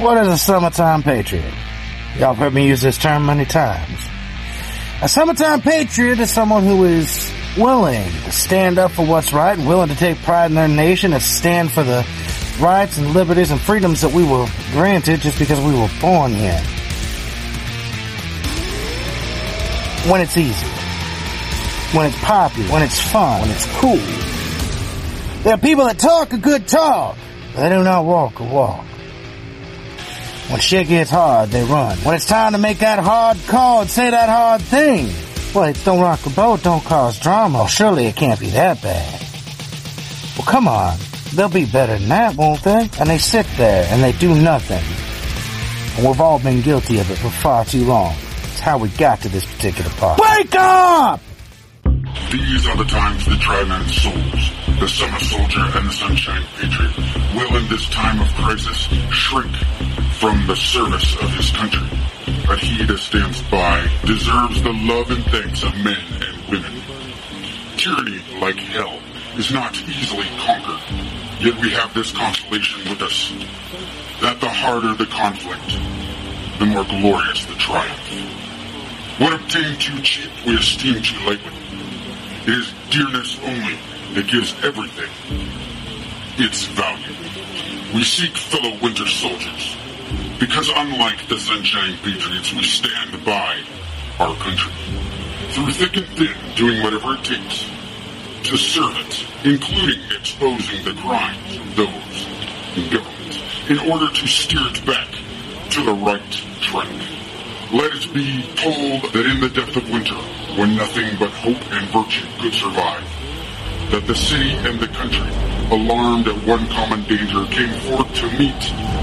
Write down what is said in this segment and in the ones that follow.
What is a summertime patriot? Y'all have heard me use this term many times. A summertime patriot is someone who is willing to stand up for what's right and willing to take pride in their nation and stand for the rights and liberties and freedoms that we were granted just because we were born here. When it's easy. When it's popular. When it's fun. When it's cool. There are people that talk a good talk. But they do not walk a walk. When shit gets hard, they run. When it's time to make that hard call and say that hard thing. Wait, don't rock the boat, don't cause drama. Surely it can't be that bad. Well, come on. They'll be better than that, won't they? And they sit there and they do nothing. And we've all been guilty of it for far too long. It's how we got to this particular part. Wake up! These are the times the Tri-Man souls, the Summer Soldier and the Sunshine Patriot, will in this time of crisis shrink from the service of his country. But he that stands by deserves the love and thanks of men and women. Tyranny, like hell, is not easily conquered. Yet we have this consolation with us, that the harder the conflict, the more glorious the triumph. What obtained too cheap, we esteem too lightly. It is dearness only that gives everything its value. We seek fellow winter soldiers, because unlike the Sunshine Patriots, we stand by our country. Through thick and thin, doing whatever it takes to serve it, including exposing the crimes of those in government, in order to steer it back to the right track. Let it be told that in the depth of winter, when nothing but hope and virtue could survive, that the city and the country, alarmed at one common danger, came forth to meet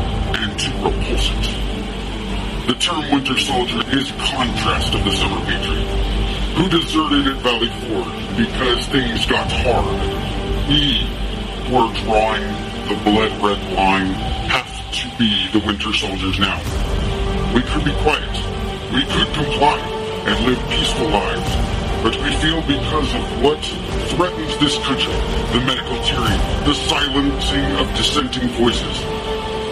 The term Winter Soldier is contrast of the Summer Patriot, who deserted at Valley Forge because things got hard. We were drawing the blood-red line, have to be the Winter Soldiers now. We could be quiet. We could comply and live peaceful lives. But we feel because of what threatens this country, the medical tyranny, the silencing of dissenting voices,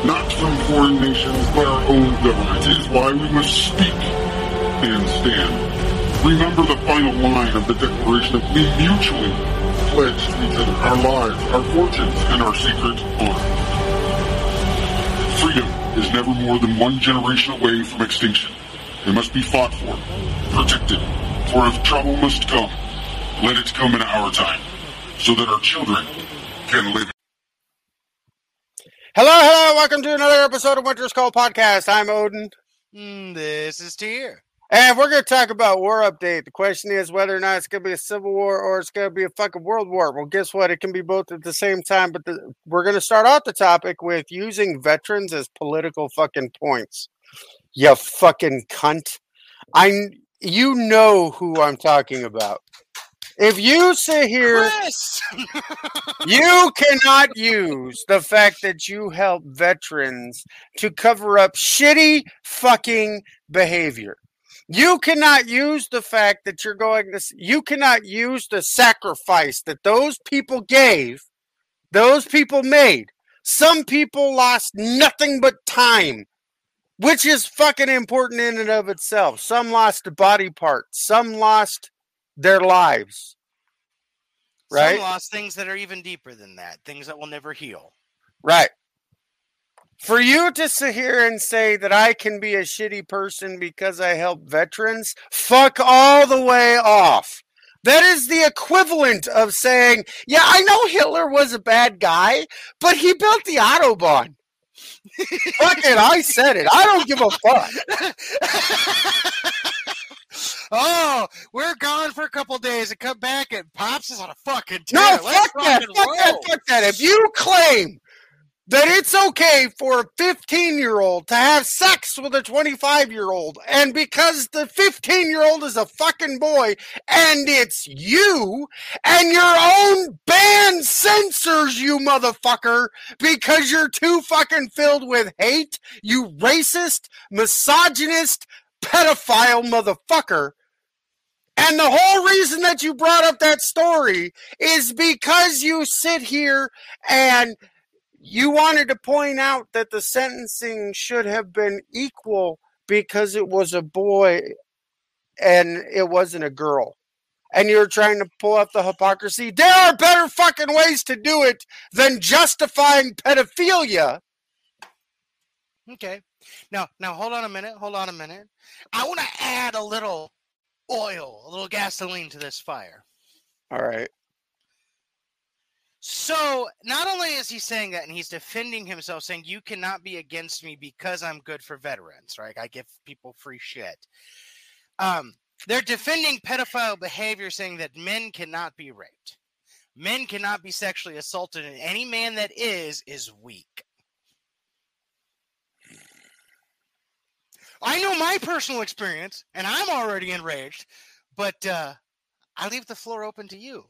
not from foreign nations, but our own government, is why we must speak and stand. Remember the final line of the Declaration that we mutually pledge to each other our lives, our fortunes, and our secret honor. Freedom is never more than one generation away from extinction. It must be fought for, protected, for if trouble must come, let it come in our time, so that our children can live. Hello, hello, welcome to another episode of Winter's Call Podcast. I'm Odin, Mm, this is Tier. and we're going to talk about war update. The question is whether or not it's going to be a civil war or it's going to be a fucking world war. Well, guess what? It can be both at the same time, but the, we're going to start off the topic with using veterans as political fucking points. You fucking cunt. I, you know who I'm talking about. If you sit here you cannot use the fact that you help veterans to cover up shitty fucking behavior. You cannot use the fact that you're going to, you cannot use the sacrifice that those people gave, those people made. Some people lost nothing but time, which is fucking important in and of itself. Some lost a body part, some lost their lives. Right? Some lost things that are even deeper than that, things that will never heal. Right. For you to sit here and say that I can be a shitty person because I help veterans, fuck all the way off. That is the equivalent of saying, yeah, I know Hitler was a bad guy, but he built the Autobahn. fuck it, I said it. I don't give a fuck. oh, we're gone for a couple days and come back and Pops is on a fucking tear. No, Let's fuck that. Fuck that. Fuck that. If you claim that it's okay for a 15 year old to have sex with a 25 year old, and because the 15 year old is a fucking boy and it's you, and your own band censors you, motherfucker, because you're too fucking filled with hate, you racist, misogynist, pedophile motherfucker. And the whole reason that you brought up that story is because you sit here and you wanted to point out that the sentencing should have been equal because it was a boy and it wasn't a girl. And you're trying to pull up the hypocrisy. There are better fucking ways to do it than justifying pedophilia. Okay. Now, now hold on a minute. Hold on a minute. I want to add a little oil, a little gasoline to this fire. All right. So not only is he saying that, and he's defending himself, saying you cannot be against me because I'm good for veterans, right? I give people free shit. Um, they're defending pedophile behavior, saying that men cannot be raped, men cannot be sexually assaulted, and any man that is is weak. I know my personal experience, and I'm already enraged, but uh, I leave the floor open to you.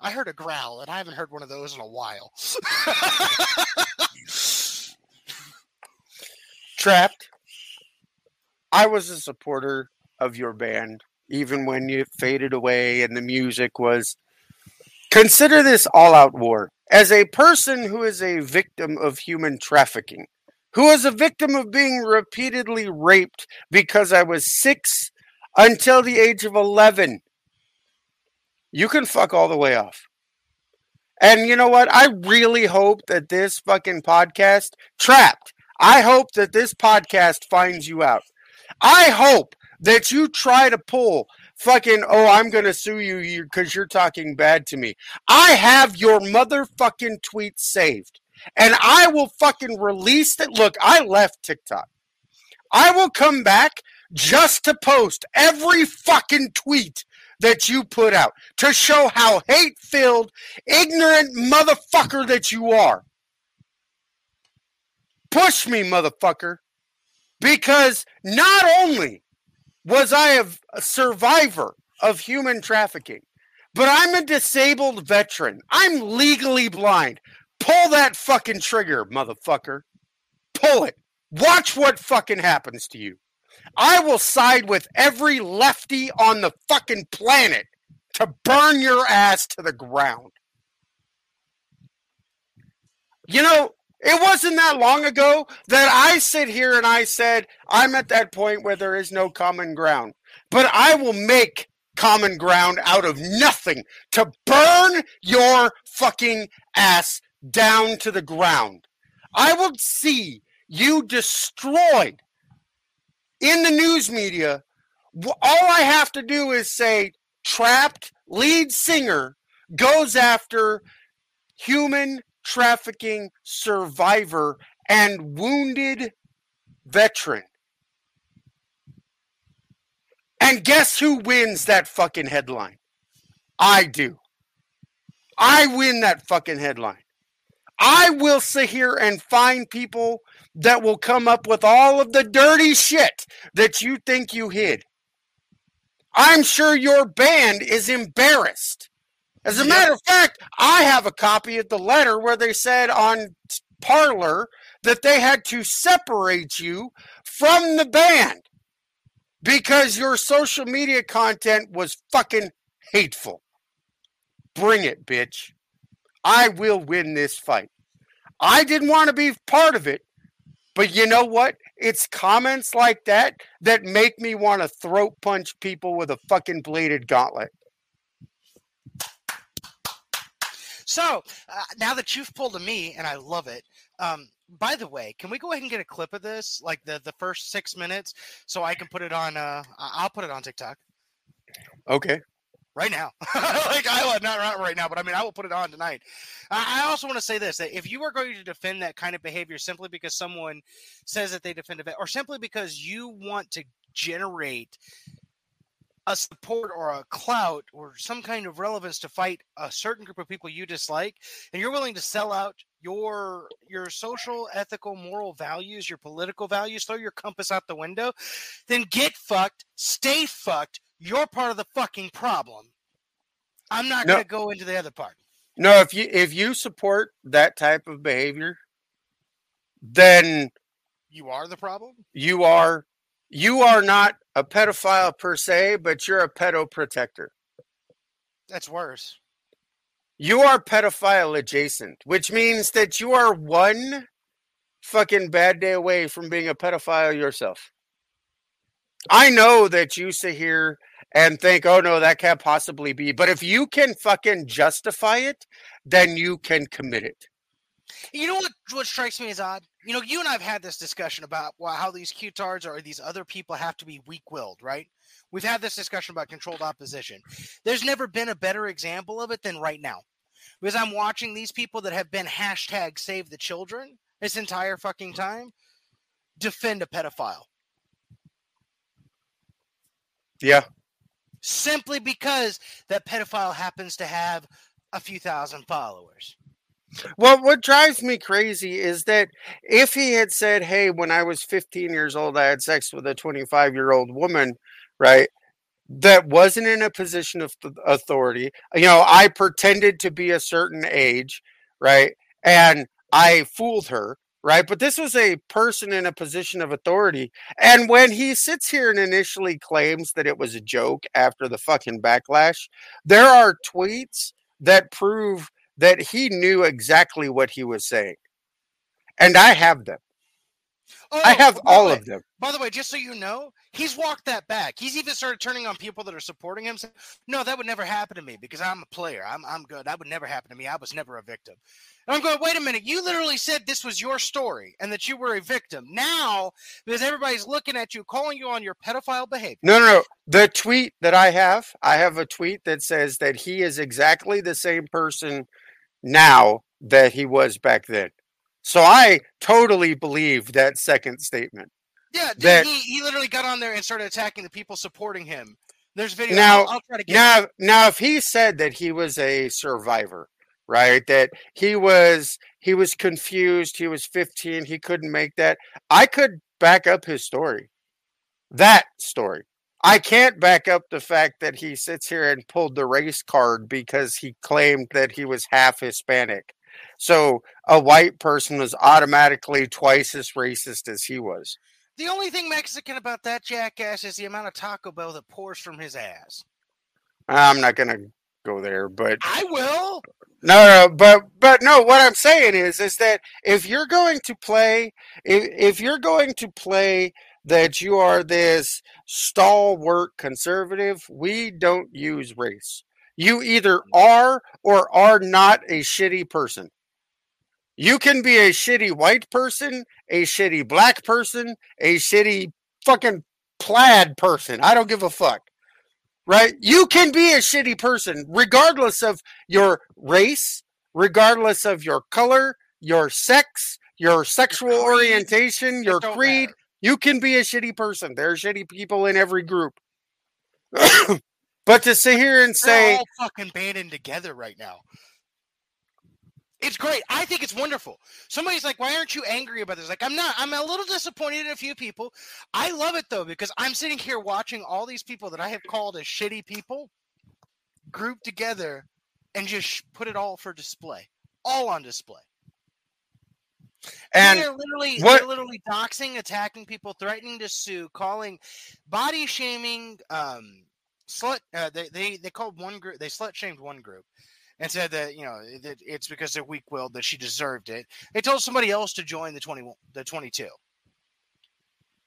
I heard a growl, and I haven't heard one of those in a while. Trapt. I was a supporter of your band, even when you faded away and the music was. Consider this all out war. As a person who is a victim of human trafficking, who was a victim of being repeatedly raped because I was six until the age of 11, you can fuck all the way off. And you know what? I really hope that this fucking podcast, Trapt, I hope that this podcast finds you out. I hope that you try to pull fucking, oh, I'm going to sue you because you're talking bad to me. I have your motherfucking tweet saved and I will fucking release it. Look, I left TikTok. I will come back just to post every fucking tweet that you put out to show how hate filled, ignorant motherfucker that you are. Push me, motherfucker. Because not only was I a survivor of human trafficking, but I'm a disabled veteran. I'm legally blind. Pull that fucking trigger, motherfucker. Pull it. Watch what fucking happens to you. I will side with every lefty on the fucking planet to burn your ass to the ground. You know, it wasn't that long ago that I sit here and I said, I'm at that point where there is no common ground. But I will make common ground out of nothing to burn your fucking ass down to the ground. I will see you destroyed in the news media. All I have to do is say, Trapt lead singer goes after human trafficking survivor and wounded veteran. And guess who wins that fucking headline? I do. I win that fucking headline. I will sit here and find people that will come up with all of the dirty shit that you think you hid. I'm sure your band is embarrassed. As a matter of fact, I have a copy of the letter where they said on Parler that they had to separate you from the band because your social media content was fucking hateful. Bring it, bitch. I will win this fight. I didn't want to be part of it, but you know what? It's comments like that that make me want to throat punch people with a fucking bladed gauntlet. So uh, now that you've pulled a me, and I love it. Um, by the way, can we go ahead and get a clip of this, like the the first six minutes, so I can put it on? Uh, I'll put it on TikTok. Okay right now. like I will not right now, but I mean I will put it on tonight. I also want to say this: that if you are going to defend that kind of behavior simply because someone says that they defend it, or simply because you want to generate a support or a clout or some kind of relevance to fight a certain group of people you dislike, and you're willing to sell out your your social, ethical, moral values, your political values, throw your compass out the window, then get fucked, stay fucked, you're part of the fucking problem. I'm not no. going to go into the other part. No, if you if you support that type of behavior, then you are the problem. You are you are not a pedophile per se, but you're a pedo protector. That's worse. you are pedophile adjacent, which means that you are one fucking bad day away from being a pedophile yourself. I know that you sit here and think, oh no, that can't possibly be. But if you can fucking justify it, then you can commit it. You know what? What strikes me as odd. You know, you and I've had this discussion about well, how these Q-tards or these other people have to be weak-willed, right? We've had this discussion about controlled opposition. There's never been a better example of it than right now, because I'm watching these people that have been hashtag Save the Children this entire fucking time defend a pedophile. Yeah. Simply because that pedophile happens to have a few thousand followers. Well, what drives me crazy is that if he had said, Hey, when I was 15 years old, I had sex with a 25 year old woman, right? That wasn't in a position of authority. You know, I pretended to be a certain age, right? And I fooled her, right? But this was a person in a position of authority. And when he sits here and initially claims that it was a joke after the fucking backlash, there are tweets that prove that he knew exactly what he was saying. And I have them. Oh, I have all way, of them. By the way, just so you know, he's walked that back. He's even started turning on people that are supporting him. Saying, no, that would never happen to me because I'm a player. I'm I'm good. That would never happen to me. I was never a victim. And I'm going, wait a minute. You literally said this was your story and that you were a victim. Now, because everybody's looking at you, calling you on your pedophile behavior. No, no, no. The tweet that I have, I have a tweet that says that he is exactly the same person now that he was back then. So I totally believe that second statement. Yeah, dude, that, he, he literally got on there and started attacking the people supporting him. There's video. Now, I'll, I'll try to get now, it. now, if he said that he was a survivor, right? That he was he was confused. He was 15. He couldn't make that. I could back up his story. That story. I can't back up the fact that he sits here and pulled the race card because he claimed that he was half Hispanic. So a white person was automatically twice as racist as he was. The only thing Mexican about that jackass is the amount of Taco Bell that pours from his ass. I'm not gonna go there, but I will. No, no, but but no. What I'm saying is, is that if you're going to play, if if you're going to play that you are this stalwart conservative, we don't use race. You either are or are not a shitty person. You can be a shitty white person, a shitty black person, a shitty fucking plaid person. I don't give a fuck. Right? You can be a shitty person regardless of your race, regardless of your color, your sex, your sexual orientation, your creed. You can be a shitty person. There are shitty people in every group. But to sit here and say They're all fucking banding together right now. It's great. I think it's wonderful. Somebody's like, "Why aren't you angry about this?" Like, I'm not. I'm a little disappointed in a few people. I love it though because I'm sitting here watching all these people that I have called as shitty people grouped together and just put it all for display, all on display. And they're literally what, they're literally doxing, attacking people, threatening to sue, calling, body shaming, um, slut. Uh, they they they called one group. They slut shamed one group and said that you know that it's because they're weak-willed that she deserved it. They told somebody else to join the twenty the twenty-two.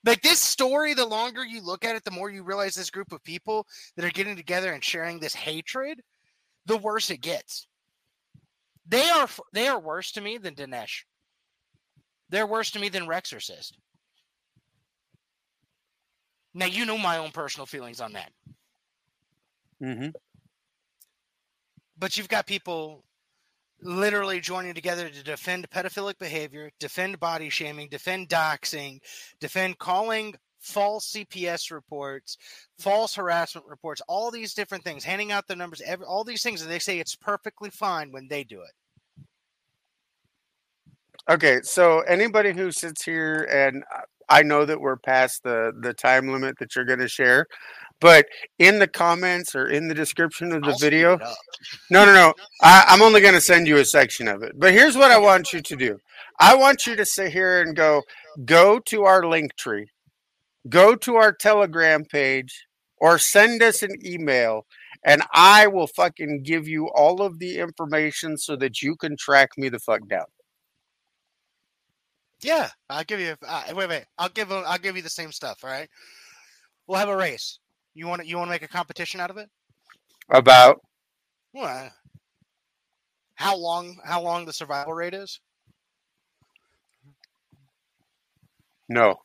Like this story, the longer you look at it, the more you realize this group of people that are getting together and sharing this hatred, the worse it gets. They are they are worse to me than Dinesh. They're worse to me than Rexorcist. Now you know my own personal feelings on that. Mm-hmm. But you've got people literally joining together to defend pedophilic behavior, defend body shaming, defend doxing, defend calling false CPS reports, false harassment reports, all these different things, handing out the numbers, every, all these things, and they say it's perfectly fine when they do it. Okay, so anybody who sits here and I know that we're past the the time limit that you're going to share, but in the comments or in the description of the I'll video, no, no, no, I, I'm only going to send you a section of it. But here's what I want you to do: I want you to sit here and go, go to our link tree, go to our Telegram page, or send us an email and I will fucking give you all of the information so that you can track me the fuck down. Yeah, I'll give you. Uh, wait, wait. I'll give. I'll give you the same stuff. All right. We'll have a race. You want to? You want to make a competition out of it? About Well, how long? How long the survival rate is? no.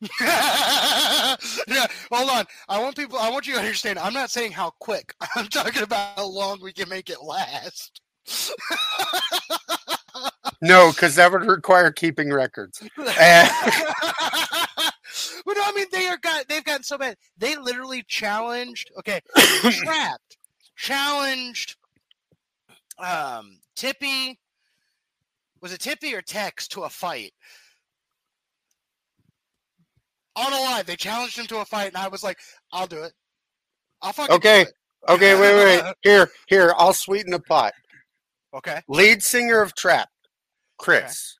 yeah, hold on. I want people. I want you to understand. I'm not saying how quick. I'm talking about how long we can make it last. No, because that would require keeping records. And- but no, I mean they are got they've gotten so bad. They literally challenged. Okay, Trapt challenged. Um, Tippy was it Tippy or Tex to a fight on a live. They challenged him to a fight, and I was like, "I'll do it. I'll fucking Okay. it." okay, wait, wait. Here, here, I'll sweeten the pot. Okay. Lead singer of Trap, Chris.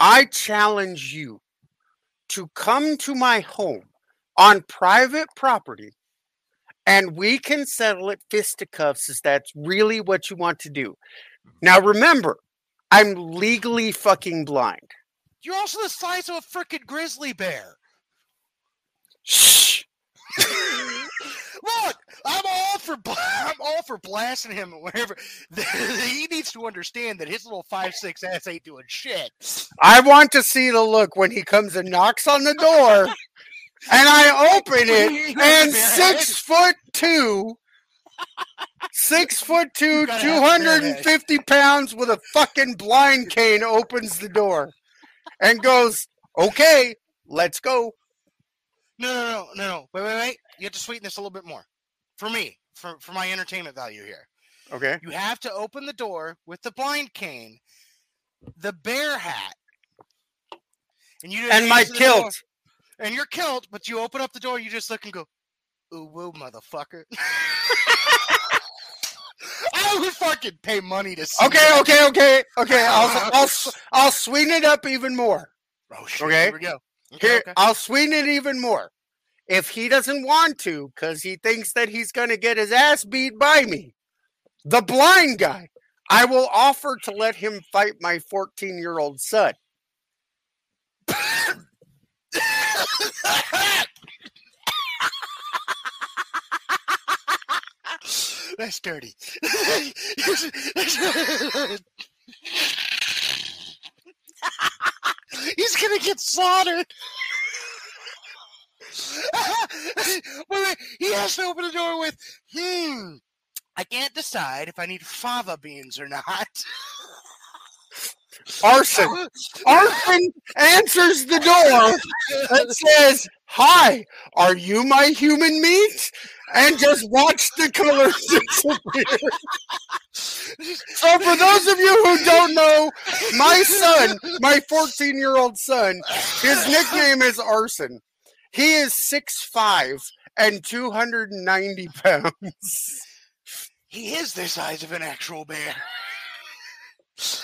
I challenge you to come to my home on private property and we can settle it fisticuffs if that's really what you want to do. Mm-hmm. Now remember, I'm legally fucking blind. You're also the size of a freaking grizzly bear. Shh. Look, I'm all for I'm all for blasting him wherever. he needs to understand that his little five six ass ain't doing shit. I want to see the look when he comes and knocks on the door and I open it and six foot two, six foot two, You gotta have a 250 pounds with a fucking blind cane opens the door and goes, Okay, let's go. No, no, no, no, no. Wait, wait, wait. You have to sweeten this a little bit more. For me, for for my entertainment value here, Okay. you have to open the door with the blind cane, the bear hat, and you And my the door, kilt. and your kilt. But you open up the door, you just look and go, "Ooh, woo, motherfucker." I would fucking pay money to see. Okay, that. okay, okay, okay. I'll, I'll, I'll sweeten it up even more. Oh shit! Okay. Here we go. Okay, Here, okay. I'll sweeten it even more. If he doesn't want to, because he thinks that he's going to get his ass beat by me, the blind guy, I will offer to let him fight my 14 year old son. That's dirty. He's gonna get slaughtered. wait, wait. He has to open the door with, hmm. I can't decide if I need fava beans or not. Arson. Arson answers the door and says, Hi, are you my human meat? And just watch the colors disappear. So, for those of you who don't know, my son, my 14 year old son, his nickname is Arson. He is 6'5 and 290 pounds. He is the size of an actual bear.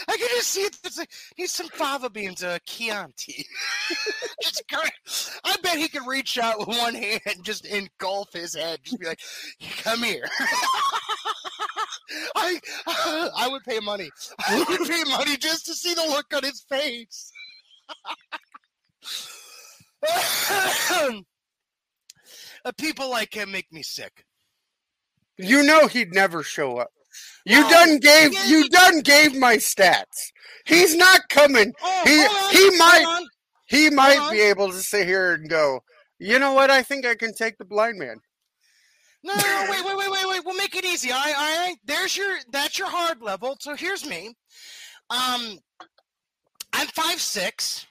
I can just see it. It's like, he's some fava beans, uh, Chianti. just I bet he could reach out with one hand and just engulf his head. Just be like, "Come here." I I would pay money. I would pay money just to see the look on his face. Uh, People like him make me sick. You know he'd never show up. You No. done gave Yeah, you he- done gave my stats. He's not coming. Oh, He- on, he might- on. He might be able to sit here and go, you know what? I think I can take the blind man. No, no, wait, wait, wait, wait, wait. We'll make it easy. All right. There's your that's your hard level. So here's me. Um, I'm five six.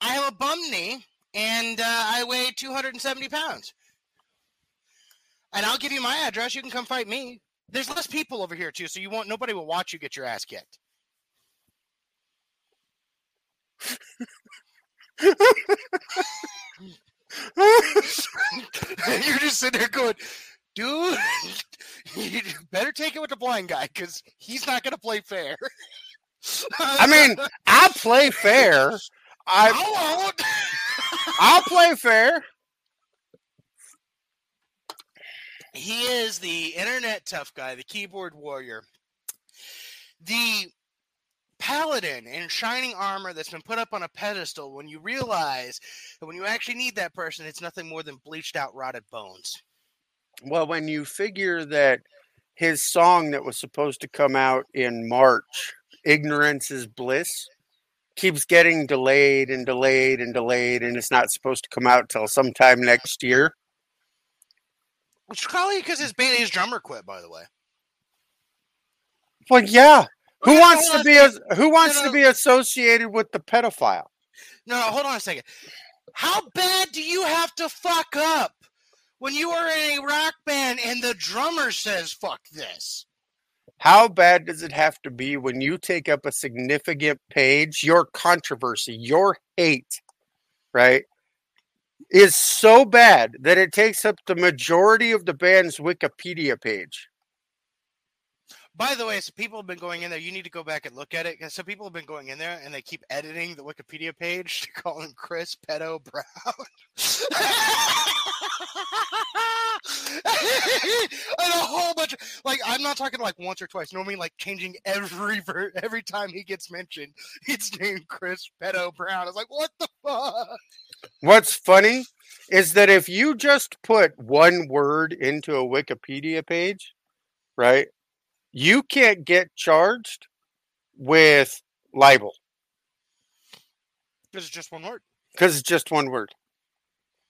I have a bum knee, and uh, I weigh 270 pounds. And I'll give you my address. You can come fight me. There's less people over here too, so you won't. Nobody will watch you get your ass kicked. You're just sitting there going, dude, you better take it with the blind guy because he's not going to play fair. I mean, I play fair. I I won't. I'll play fair. He is the internet tough guy, the keyboard warrior, the paladin in shining armor that's been put up on a pedestal when you realize that when you actually need that person, it's nothing more than bleached out, rotted bones. Well, when you figure that his song that was supposed to come out in March, Ignorance is Bliss, keeps getting delayed and delayed and delayed, and it's not supposed to come out till sometime next year. It's probably because his band, his drummer quit, by the way. Well, yeah. Who wants to be a, who wants to be associated with the pedophile? No, no, hold on a second. How bad do you have to fuck up when you are in a rock band and the drummer says "fuck this"? How bad does it have to be when you take up a significant page, your controversy, your hate, right, is so bad that it takes up the majority of the band's Wikipedia page? By the way, so people have been going in there. You need to go back and look at it. 'cause So people have been going in there and they keep editing the Wikipedia page to call him Chris Pedo Brown. and a whole bunch of like I'm not talking like once or twice. Mean? Like changing every ver- every time he gets mentioned, it's named Chris Pedo Brown. I was like, what the fuck? What's funny is that if you just put one word into a Wikipedia page, right, you can't get charged with libel Because it's just one word. because it's just one word.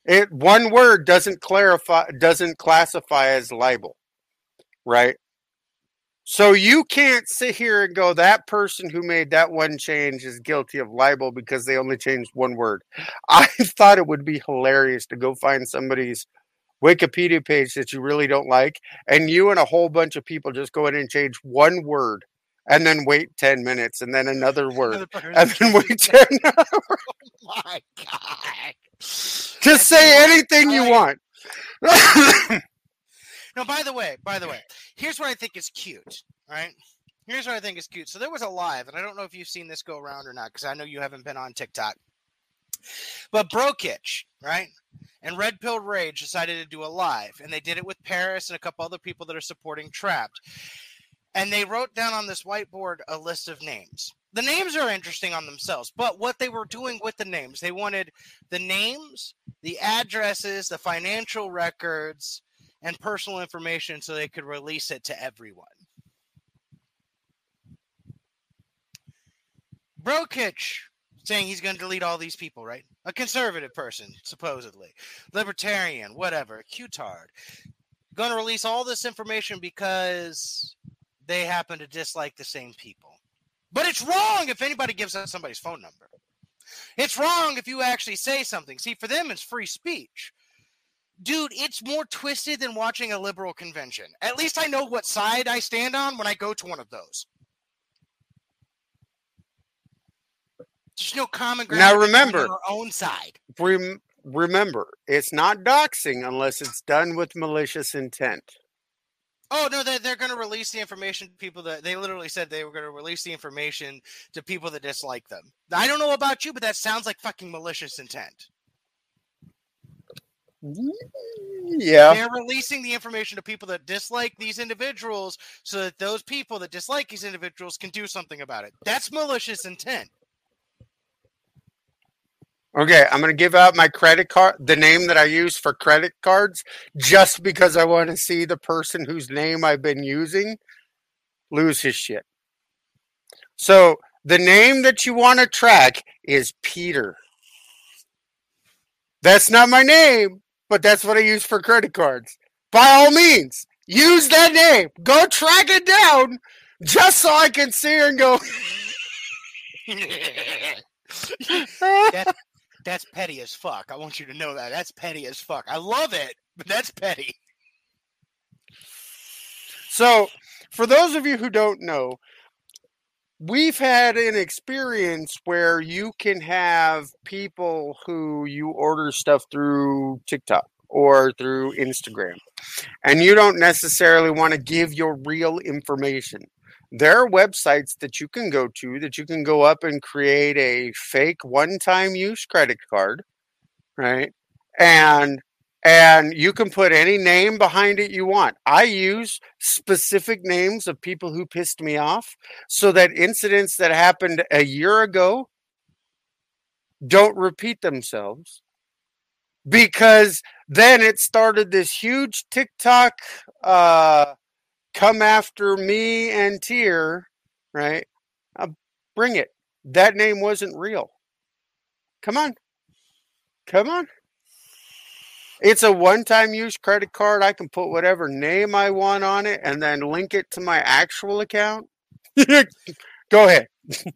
It one word doesn't clarify doesn't classify as libel, right? So you can't sit here and go that person who made that one change is guilty of libel because they only changed one word. I thought it would be hilarious to go find somebody's Wikipedia page that you really don't like and you and a whole bunch of people just go in and change one word and then wait 10 minutes and then another word and then wait 10 oh my god. Just say anything you want. No, by the way, by the way, here's what I think is cute. Right? Here's what I think is cute. So there was a live, and I don't know if you've seen this go around or not, because I know you haven't been on TikTok. But Brokitch, right? And Red Pill Rage decided to do a live, and they did it with Paris and a couple other people that are supporting Trapt. And they wrote down on this whiteboard a list of names. The names are interesting on themselves, but what they were doing with the names, they wanted the names, the addresses, the financial records, and personal information so they could release it to everyone. Brokitch saying he's going to delete all these people, right? A conservative person, supposedly, libertarian, whatever, Q-tard, going to release all this information because they happen to dislike the same people. But it's wrong if anybody gives us somebody's phone number. It's wrong if you actually say something. See, for them, it's free speech. Dude, it's more twisted than watching a liberal convention. At least I know what side I stand on when I go to one of those. There's no common ground. Now remember- our own side. Rem- remember, it's not doxing unless it's done with malicious intent. Oh no, they they're going to release the information to people that they literally said they were going to release the information to people that dislike them. I don't know about you, but that sounds like fucking malicious intent. Mm, yeah. They're releasing the information to people that dislike these individuals so that those people that dislike these individuals can do something about it. That's malicious intent. Okay, I'm going to give out my credit card, the name that I use for credit cards, just because I want to see the person whose name I've been using lose his shit. So the name that you want to track is Peter. That's not my name, but that's what I use for credit cards. By all means, use that name. Go track it down just so I can see her and go, That's petty as fuck. I want you to know that. That's petty as fuck. I love it, but that's petty. So, for those of you who don't know, we've had an experience where you can have people who you order stuff through TikTok or through Instagram, and you don't necessarily want to give your real information. There are websites that you can go to that you can go up and create a fake one time use credit card, right? And and you can put any name behind it you want. I use specific names of people who pissed me off so that incidents that happened a year ago don't repeat themselves because then it started this huge TikTok uh, come after me and tear, right? Uh, bring it. That name wasn't real. Come on. Come on. It's a one time use credit card. I can put whatever name I want on it and then link it to my actual account. Go ahead.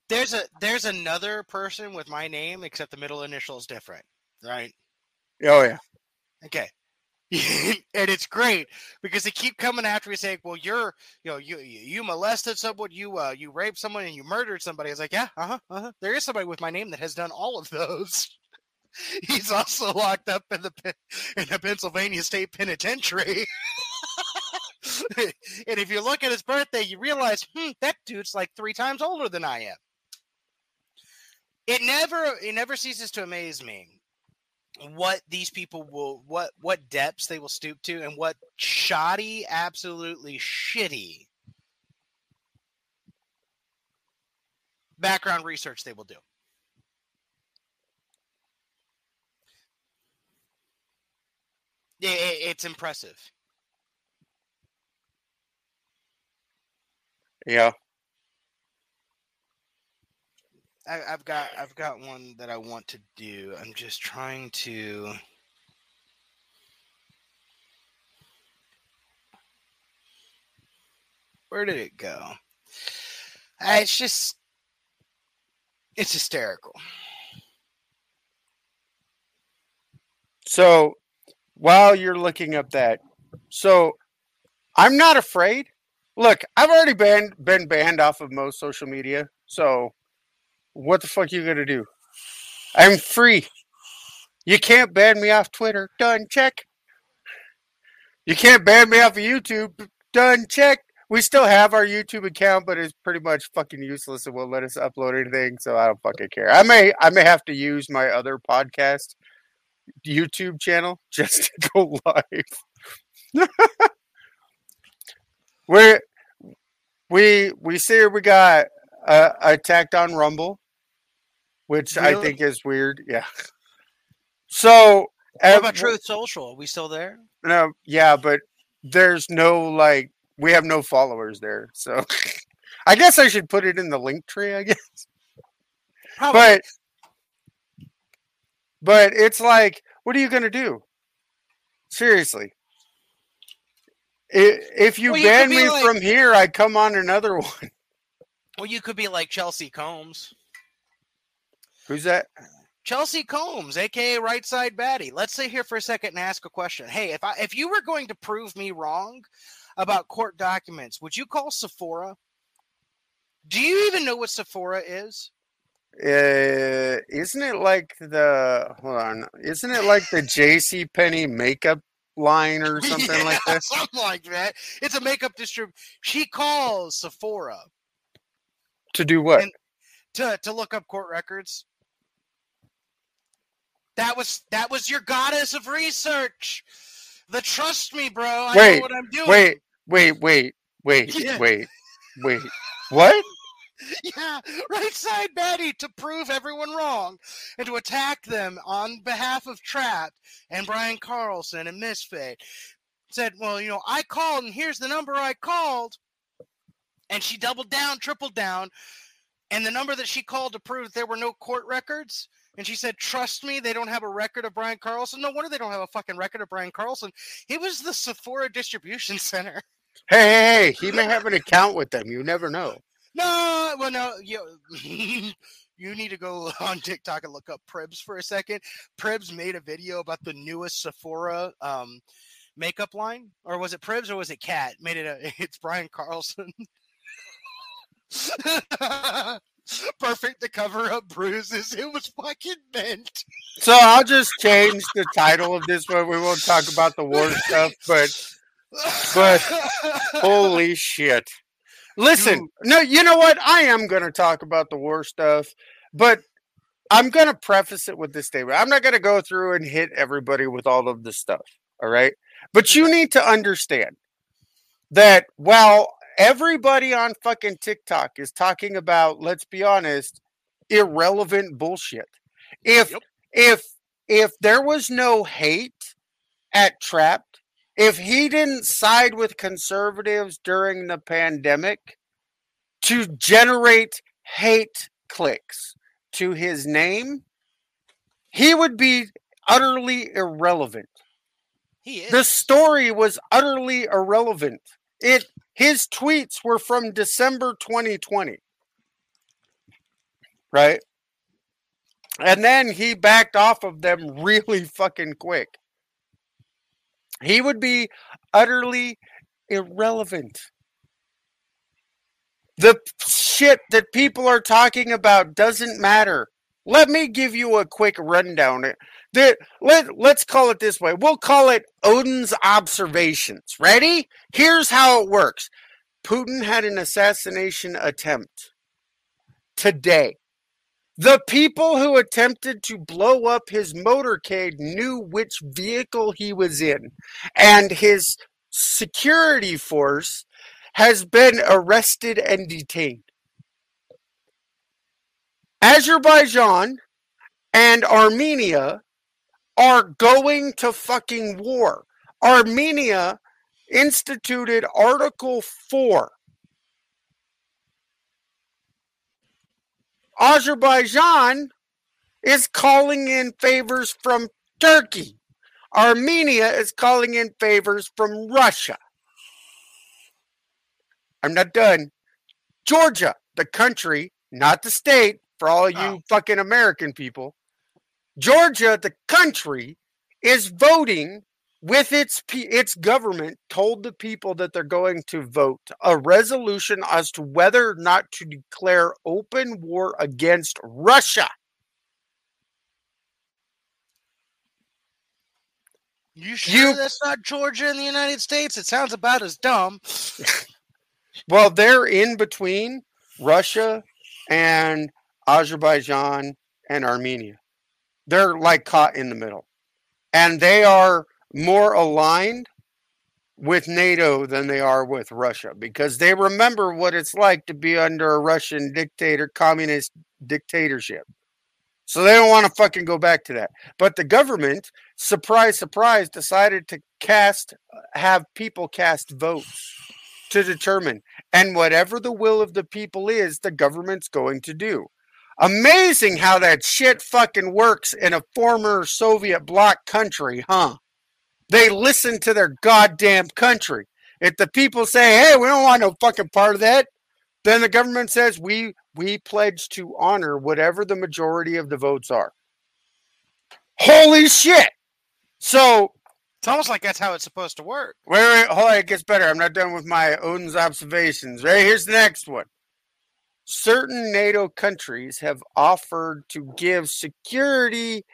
There's a there's another person with my name except the middle initial is different, right? Oh yeah. Okay. and it's great because they keep coming after me saying, "Well, you're, you know, you you molested someone, you uh, you raped someone, and you murdered somebody." I was like, "Yeah, uh huh, uh huh." There is somebody with my name that has done all of those. He's also locked up in the in the Pennsylvania State Penitentiary. and if you look at his birthday, you realize, hmm, that dude's like three times older than I am. It never it never ceases to amaze me what these people will what what depths they will stoop to and what shoddy absolutely shitty background research they will do it, it's impressive Yeah. I, have got I've got one that I want to do. I'm just trying to. Where did it go? Uh, it's just it's hysterical. So while you're looking up that, so I'm not afraid. Look, I've already been been banned off of most social media. So what the fuck you gonna do? I'm free. You can't ban me off Twitter. Done. Check. You can't ban me off of YouTube. Done. Check. We still have our YouTube account, but it's pretty much fucking useless and won't let us upload anything. So I don't fucking care. I may I may have to use my other podcast YouTube channel just to go live. we we we see we got uh, attacked on Rumble which really? I think is weird. Yeah. So, what about Truth Social? Are we still there? No, yeah, but there's no like we have no followers there, so I guess I should put it in the link tree. I guess, Probably. but but it's like, what are you gonna do? Seriously, if you well, ban me like, from here, I come on another one. Well, you could be like Chelsea Combs. Who's that? Chelsea Combs, aka Right Side Baddie. Let's sit here for a second and ask a question. Hey, if I if you were going to prove me wrong about court documents, would you call Sephora? Do you even know what Sephora is? Uh, isn't it like the hold on? Isn't it like the J.C. Penney makeup line or something yeah, like that? Something like that. It's a makeup distrib. She calls Sephora to do what? And to to look up court records. That was that was your goddess of research. The trust me, bro. I wait, know what I'm doing. Wait, wait, wait, wait, yeah. wait, wait. What? Yeah, right side Betty to prove everyone wrong and to attack them on behalf of Trapt and Brian Carlson and Misfit. Said, well, you know, I called and here's the number I called. And she doubled down, tripled down. And the number that she called to prove that there were no court records and she said, Trust me, they don't have a record of Brian Carlson. No wonder they don't have a fucking record of Brian Carlson. He was the Sephora distribution center. Hey, hey, hey, he may have an account with them. You never know. No, well, no, you, you need to go on TikTok and look up Pribs for a second. Pribs made a video about the newest Sephora um, makeup line, or was it Pribs or was it Cat? Made it a, it's Brian Carlson. perfect to cover up bruises. It was fucking meant. So I'll just change the title of this one. We won't talk about the war stuff, but but holy shit. Listen, no, you know what? I am going to talk about the war stuff, but I'm going to preface it with this statement. I'm not going to go through and hit everybody with all of this stuff. All right. But you need to understand that while everybody on fucking TikTok is talking about, let's be honest, irrelevant bullshit. If Yep. if if there was no hate at Trapt, if he didn't side with conservatives during the pandemic to generate hate clicks to his name, he would be utterly irrelevant. He is. The story was utterly irrelevant. It his tweets were from December 2020. Right? And then he backed off of them really fucking quick. He would be utterly irrelevant. The shit that people are talking about doesn't matter. Let me give you a quick rundown. The, let, let's call it this way. We'll call it Odin's observations. Ready? Here's how it works Putin had an assassination attempt today. The people who attempted to blow up his motorcade knew which vehicle he was in, and his security force has been arrested and detained. Azerbaijan and Armenia are going to fucking war. Armenia instituted Article 4. Azerbaijan is calling in favors from Turkey. Armenia is calling in favors from Russia. I'm not done. Georgia, the country, not the state, for all you Oh. fucking American people. Georgia, the country, is voting with its its government told the people that they're going to vote a resolution as to whether or not to declare open war against Russia. you sure you- that's not Georgia in the United States? It sounds about as dumb. Well, they're in between Russia and Azerbaijan and Armenia. They're like caught in the middle. And they are more aligned with NATO than they are with Russia because they remember what it's like to be under a Russian dictator, communist dictatorship. So they don't want to fucking go back to that. But the government, surprise, surprise, decided to cast, have people cast votes to determine. And whatever the will of the people is, the government's going to do. Amazing how that shit fucking works in a former Soviet bloc country, huh? They listen to their goddamn country. If the people say, "Hey, we don't want no fucking part of that," then the government says, "We we pledge to honor whatever the majority of the votes are." Holy shit! So It's almost like that's how it's supposed to work. Wait, wait, hold on. It gets better. I'm not done with my Odin's observations. Right here's the next one. Certain NATO countries have offered to give security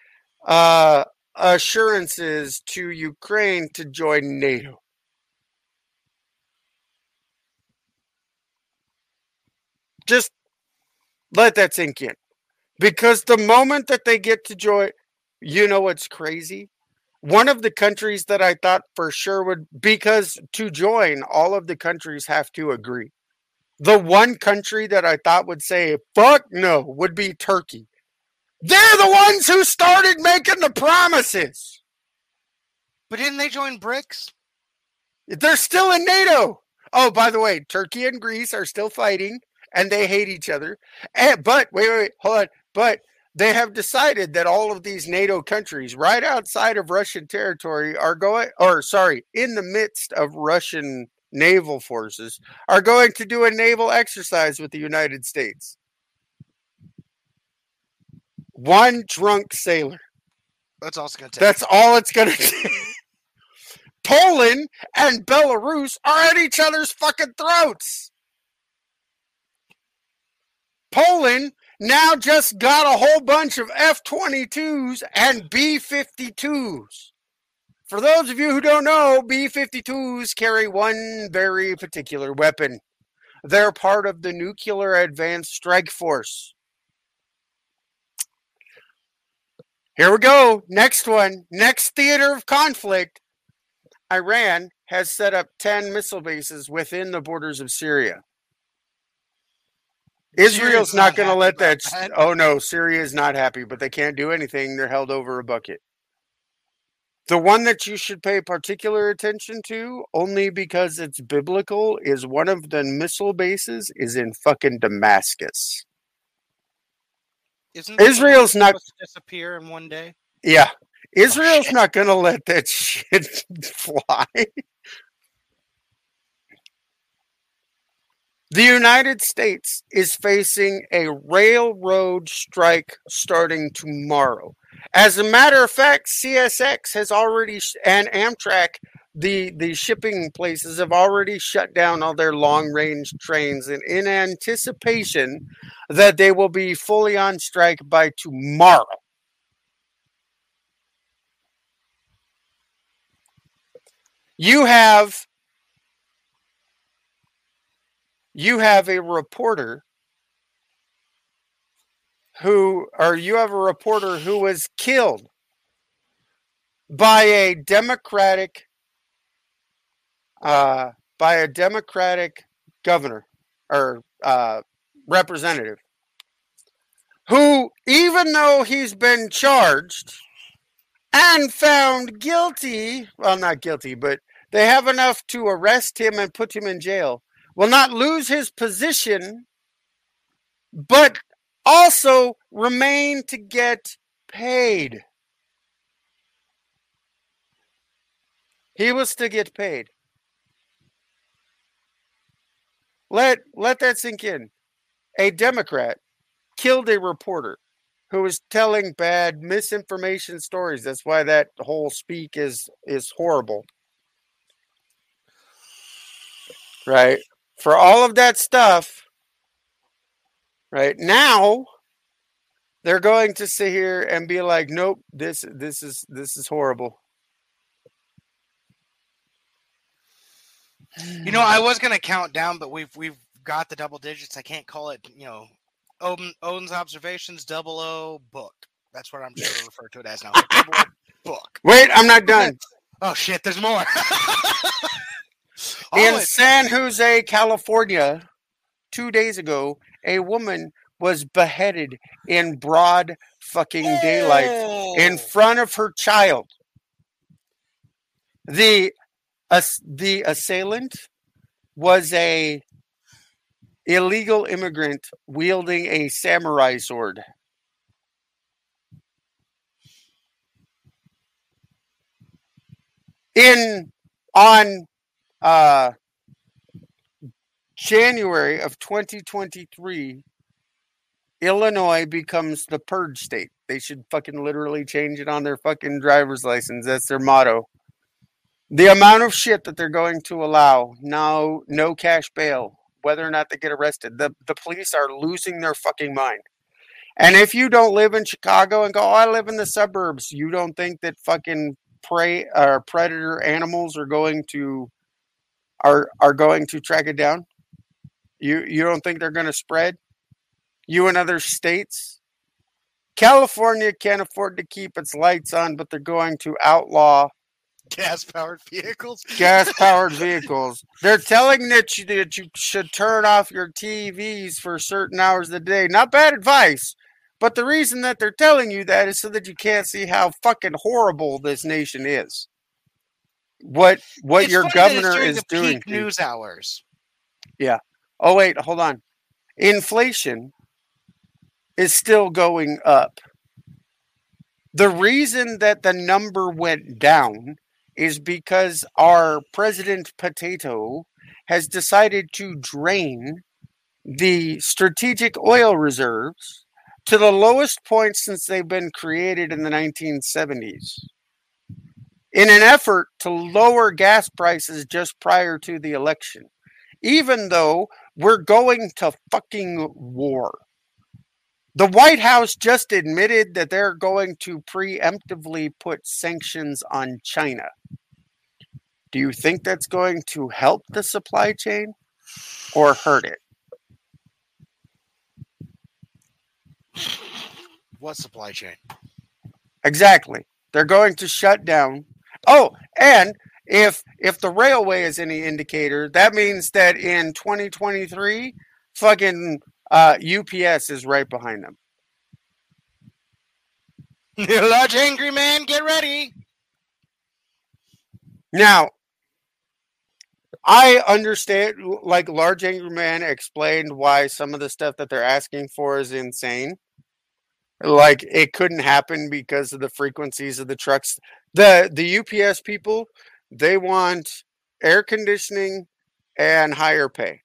uh, assurances to Ukraine to join NATO. Just let that sink in. Because the moment that they get to join, you know what's crazy? one of the countries that I thought for sure would because to join, all of the countries have to agree. The one country that I thought would say fuck no would be Turkey. They're the ones who started making the promises. But didn't they join BRICS? They're still in NATO. Oh, by the way, Turkey and Greece are still fighting and they hate each other. And, but wait, wait, wait, hold on. But they have decided that all of these NATO countries right outside of Russian territory are going, or sorry, in the midst of Russian naval forces, are going to do a naval exercise with the United States. One drunk sailor. That's all it's going to take. That's all it's going to take. Poland and Belarus are at each other's fucking throats. Poland now just got a whole bunch of F 22s and B 52s. For those of you who don't know, B 52s carry one very particular weapon. They're part of the Nuclear Advanced Strike Force. Here we go. Next one. Next theater of conflict Iran has set up 10 missile bases within the borders of Syria. Israel's not, going to let that. that. Oh no, Syria is not happy, but they can't do anything. They're held over a bucket. The one that you should pay particular attention to, only because it's biblical, is one of the missile bases is in fucking Damascus. Isn't Israel's not- disappear in one day? Yeah. Oh, Israel's shit. not going to let that shit fly. The United States is facing a railroad strike starting tomorrow. As a matter of fact, CSX has already sh- and Amtrak, the the shipping places have already shut down all their long range trains and in anticipation that they will be fully on strike by tomorrow. You have you have a reporter who or you have a reporter who was killed by a democratic uh by a democratic governor or uh representative who even though he's been charged and found guilty well not guilty but they have enough to arrest him and put him in jail will not lose his position but also remain to get paid. He was to get paid. Let let that sink in. A democrat killed a reporter who was telling bad misinformation stories. That's why that whole speak is is horrible. Right? For all of that stuff right now they're going to sit here and be like nope this this is this is horrible You know, I was gonna count down, but we've we've got the double digits. I can't call it. You know, Odin, Odin's observations, double O book. That's what I'm gonna refer to it as now. Book. wait i'm not done Oh shit! There's more. in san jose california two days ago a woman was beheaded in broad fucking daylight in front of her child. The the assailant was a illegal immigrant wielding a samurai sword. In on uh January of 2023 Illinois becomes the purge state. They should fucking literally change it on their fucking driver's license. That's their motto. The amount of shit that they're going to allow, now, no cash bail, whether or not they get arrested. The the police are losing their fucking mind. And if you don't live in Chicago and go, oh, I live in the suburbs, you don't think that fucking prey or predator animals are going to are are going to track it down? You you don't think they're going to spread? You and other states? California can't afford to keep its lights on, but they're going to outlaw gas powered vehicles. gas powered vehicles. They're telling that you, that you should turn off your TVs for certain hours of the day. Not bad advice, but the reason that they're telling you that is so that you can't see how fucking horrible this nation is. What what It's your funny that it's governor is doing. peak to you. news hours. Oh wait, hold on. Inflation is still going up. The reason that the number went down is because our president potato has decided to drain the strategic oil reserves to the lowest point since they've been created in the 1970s in an effort to lower gas prices just prior to the election even though we're going to fucking war. The White House just admitted that they're going to preemptively put sanctions on China. Do you think that's going to help the supply chain or hurt it? What supply chain? Exactly. They're going to shut down. Oh, and if if the railway is any indicator, that means that in 2023, fucking uh, UPS is right behind them. Large angry man, get ready. Now, I understand, like Large Angry Man explained why some of the stuff that they're asking for is insane. Like it couldn't happen because of the frequencies of the trucks. The the UPS people, they want air conditioning and higher pay.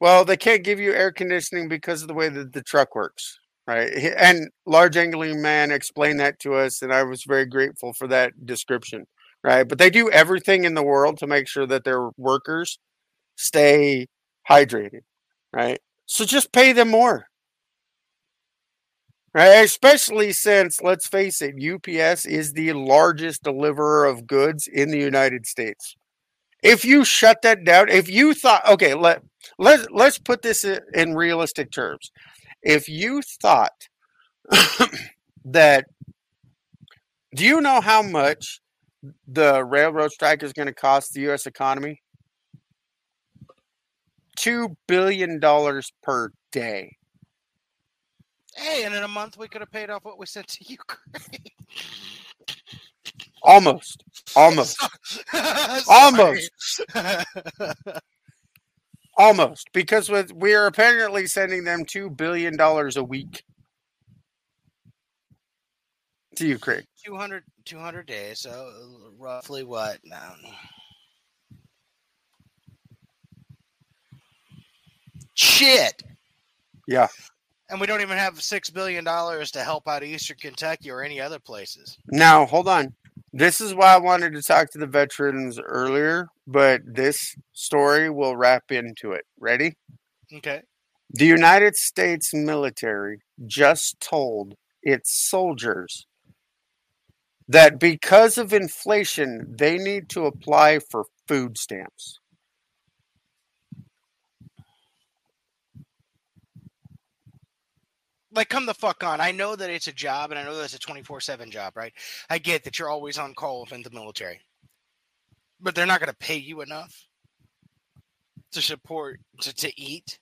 Well, they can't give you air conditioning because of the way that the truck works, right? And Large Angry Man explained that to us, and I was very grateful for that description right? But they do everything in the world to make sure that their workers stay hydrated, right? So just pay them more. Especially since, let's face it, UPS is the largest deliverer of goods in the United States. If you shut that down, if you thought, okay, let let let's put this in realistic terms. If you thought that, do you know how much the railroad strike is going to cost the U.S. economy? Two billion dollars per day. Hey, and in a month we could have paid off what we sent to Ukraine. Almost, almost, Almost. Almost. Because with we are apparently sending them two billion dollars a week to Ukraine. 200, 200 days, so uh, roughly what now? Shit. Yeah. And we don't even have six billion dollars to help out Eastern Kentucky or any other places. Now, hold on. This is why I wanted to talk to the veterans earlier, but this story will wrap into it. Ready? Okay. The United States military just told its soldiers that because of inflation, they need to apply for food stamps. Like, come the fuck on. I know that it's a job, and I know that it's a twenty four seven job, right? I get that you're always on call within the military, but they're not going to pay you enough to support to, to eat.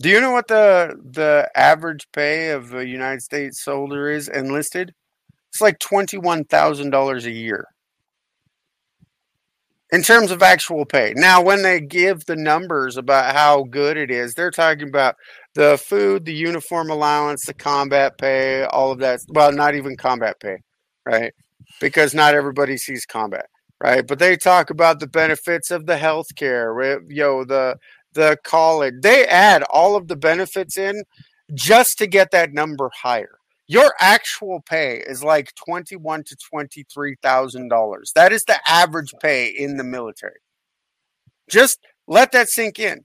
Do you know what the the average pay of a United States soldier is enlisted? It's like twenty one thousand dollars a year in terms of actual pay. Now, when they give the numbers about how good it is, they're talking about the food, the uniform allowance, the combat pay, all of that. Well, not even combat pay, right? Because not everybody sees combat, right? But they talk about the benefits of the health care, you know, the the college. They add all of the benefits in just to get that number higher. Your actual pay is like twenty-one to twenty-three thousand dollars. That is the average pay in the military. Just let that sink in.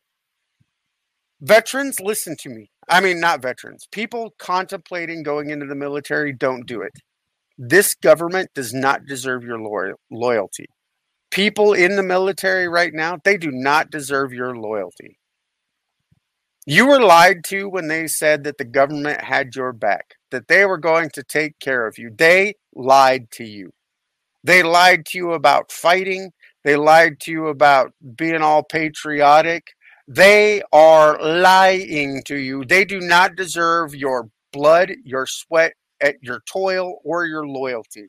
Veterans, listen to me. I mean, not veterans. People contemplating going into the military, don't do it. This government does not deserve your loyal- loyalty. People in the military right now, they do not deserve your loyalty. You were lied to when they said that the government had your back, that they were going to take care of you. They lied to you. They lied to you about fighting. They lied to you about being all patriotic. They are lying to you. They do not deserve your blood, your sweat, at your toil, or your loyalty.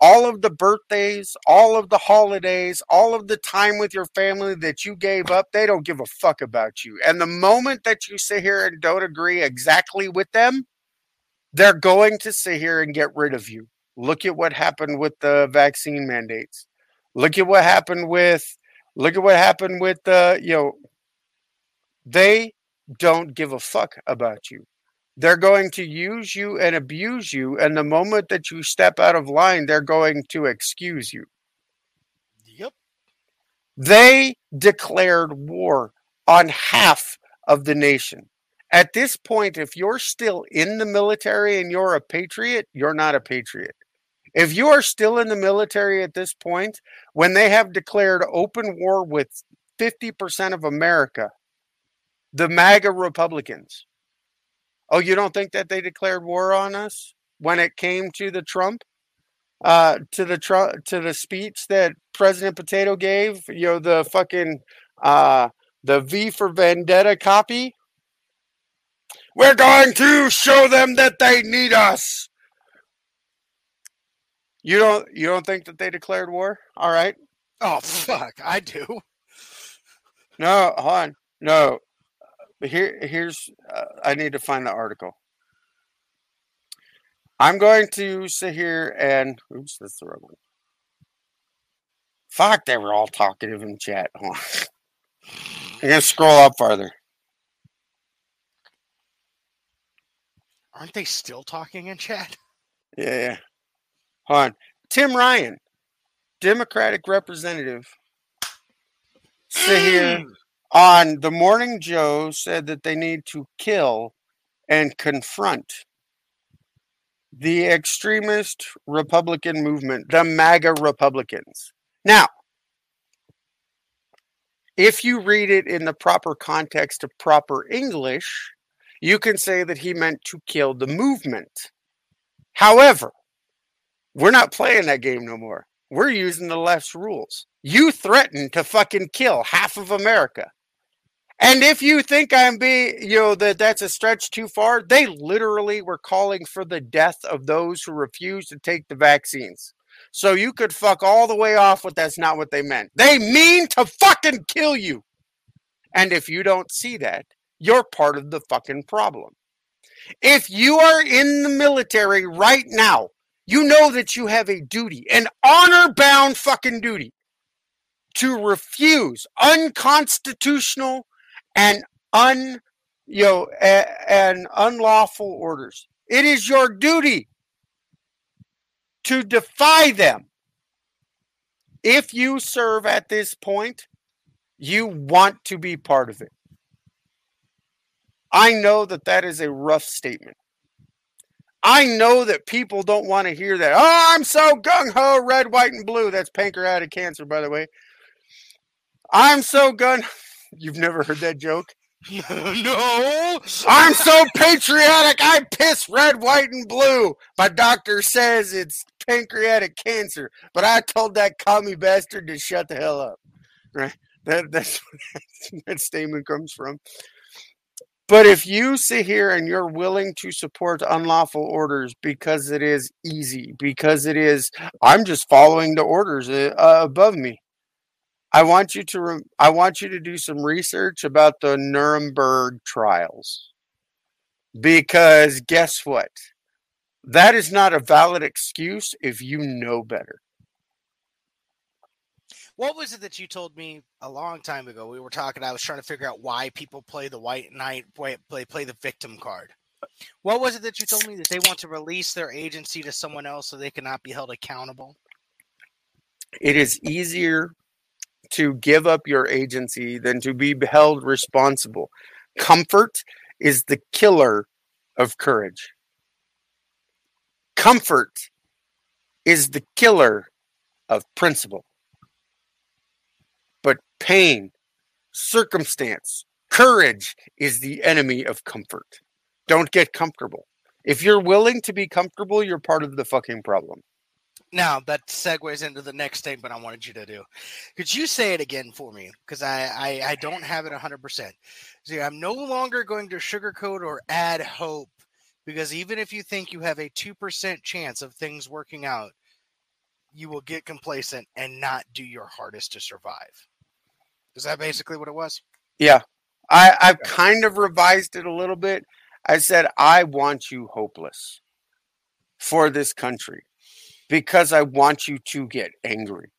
All of the birthdays, all of the holidays, all of the time with your family that you gave up, they don't give a fuck about you. And the moment that you sit here and don't agree exactly with them, they're going to sit here and get rid of you. Look at what happened with the vaccine mandates. Look at what happened with look at what happened with the you know they don't give a fuck about you. They're going to use you and abuse you. And the moment that you step out of line, they're going to excuse you. Yep. They declared war on half of the nation. At this point, if you're still in the military and you're a patriot, you're not a patriot. If you are still in the military at this point, when they have declared open war with 50% of America, the MAGA Republicans, oh, you don't think that they declared war on us when it came to the Trump? uh, to the tr- to the speech that President Potato gave? You know, the fucking uh, the V for Vendetta copy. We're going to show them that they need us. You don't you don't think that they declared war? All right. Oh fuck, I do. No, hold on. No. Here here's uh, I need to find the article. I'm going to sit here and oops, that's the wrong one. Fuck, they were all talkative in chat. Hold on. I'm gonna scroll up farther. Aren't they still talking in chat? Yeah, yeah. Hold on. Tim Ryan, Democratic representative, sit here mm. on the Morning Joe said that they need to kill and confront the extremist Republican movement, the MAGA Republicans. Now, if you read it in the proper context of proper English, you can say that he meant to kill the movement. However, we're not playing that game no more. We're using the left's rules. You threaten to fucking kill half of America. And if you think I'm being, you know, that that's a stretch too far, they literally were calling for the death of those who refuse to take the vaccines. So you could fuck all the way off, but that's not what they meant. They mean to fucking kill you. And if you don't see that, you're part of the fucking problem. If you are in the military right now, you know that you have a duty, an honor bound fucking duty, to refuse unconstitutional and un you know a, and unlawful orders. It is your duty to defy them. If you serve at this point, you want to be part of it. I know that that is a rough statement. I know that people don't want to hear that. Oh, I'm so gung ho, red, white, and blue. That's pancreatic cancer, by the way. I'm so gun. You've never heard that joke? no. I'm so patriotic. I piss red, white, and blue. My doctor says it's pancreatic cancer, but I told that commie bastard to shut the hell up. Right? That that's where that statement comes from. But if you sit here and you're willing to support unlawful orders because it is easy, because it is, I'm just following the orders uh, above me. I want you to re- I want you to do some research about the Nuremberg trials. Because guess what? That is not a valid excuse if you know better. What was it that you told me a long time ago? We were talking. I was trying to figure out why people play the white knight, play play, the victim card. What was it that you told me that they want to release their agency to someone else so they cannot be held accountable? It is easier to give up your agency than to be held responsible. Comfort is the killer of courage. Comfort is the killer of principle. But pain, circumstance, courage is the enemy of comfort. Don't get comfortable. If you're willing to be comfortable, you're part of the fucking problem. Now that segues into the next statement I wanted you to do. Could you say it again for me? Because I, I I don't have it hundred percent. See, I'm no longer going to sugarcoat or add hope because even if you think you have a two percent chance of things working out, you will get complacent and not do your hardest to survive. Is that basically what it was? Yeah. I, I've kind of revised it a little bit. I said, I want you hopeless for this country because I want you to get angry.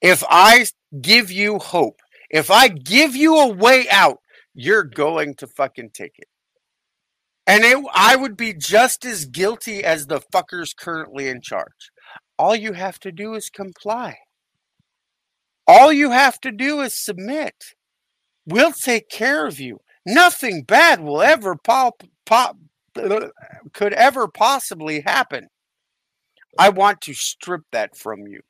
If I give you hope, if I give you a way out, you're going to fucking take it. And it, I would be just as guilty as the fuckers currently in charge. All you have to do is comply. All you have to do is submit. We'll take care of you. Nothing bad will ever pop, pop could ever possibly happen. I want to strip that from you.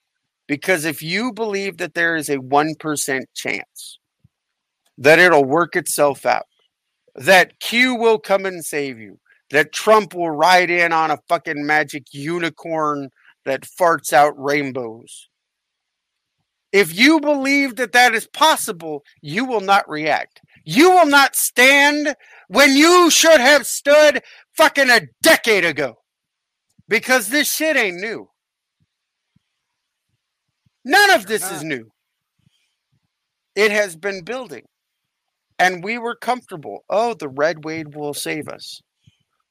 Because if you believe that there is a 1% chance that it'll work itself out, that Q will come and save you, that Trump will ride in on a fucking magic unicorn that farts out rainbows. If you believe that that is possible, you will not react. You will not stand when you should have stood fucking a decade ago. Because this shit ain't new. None of this is new. It has been building. And we were comfortable. Oh, the red wave will save us.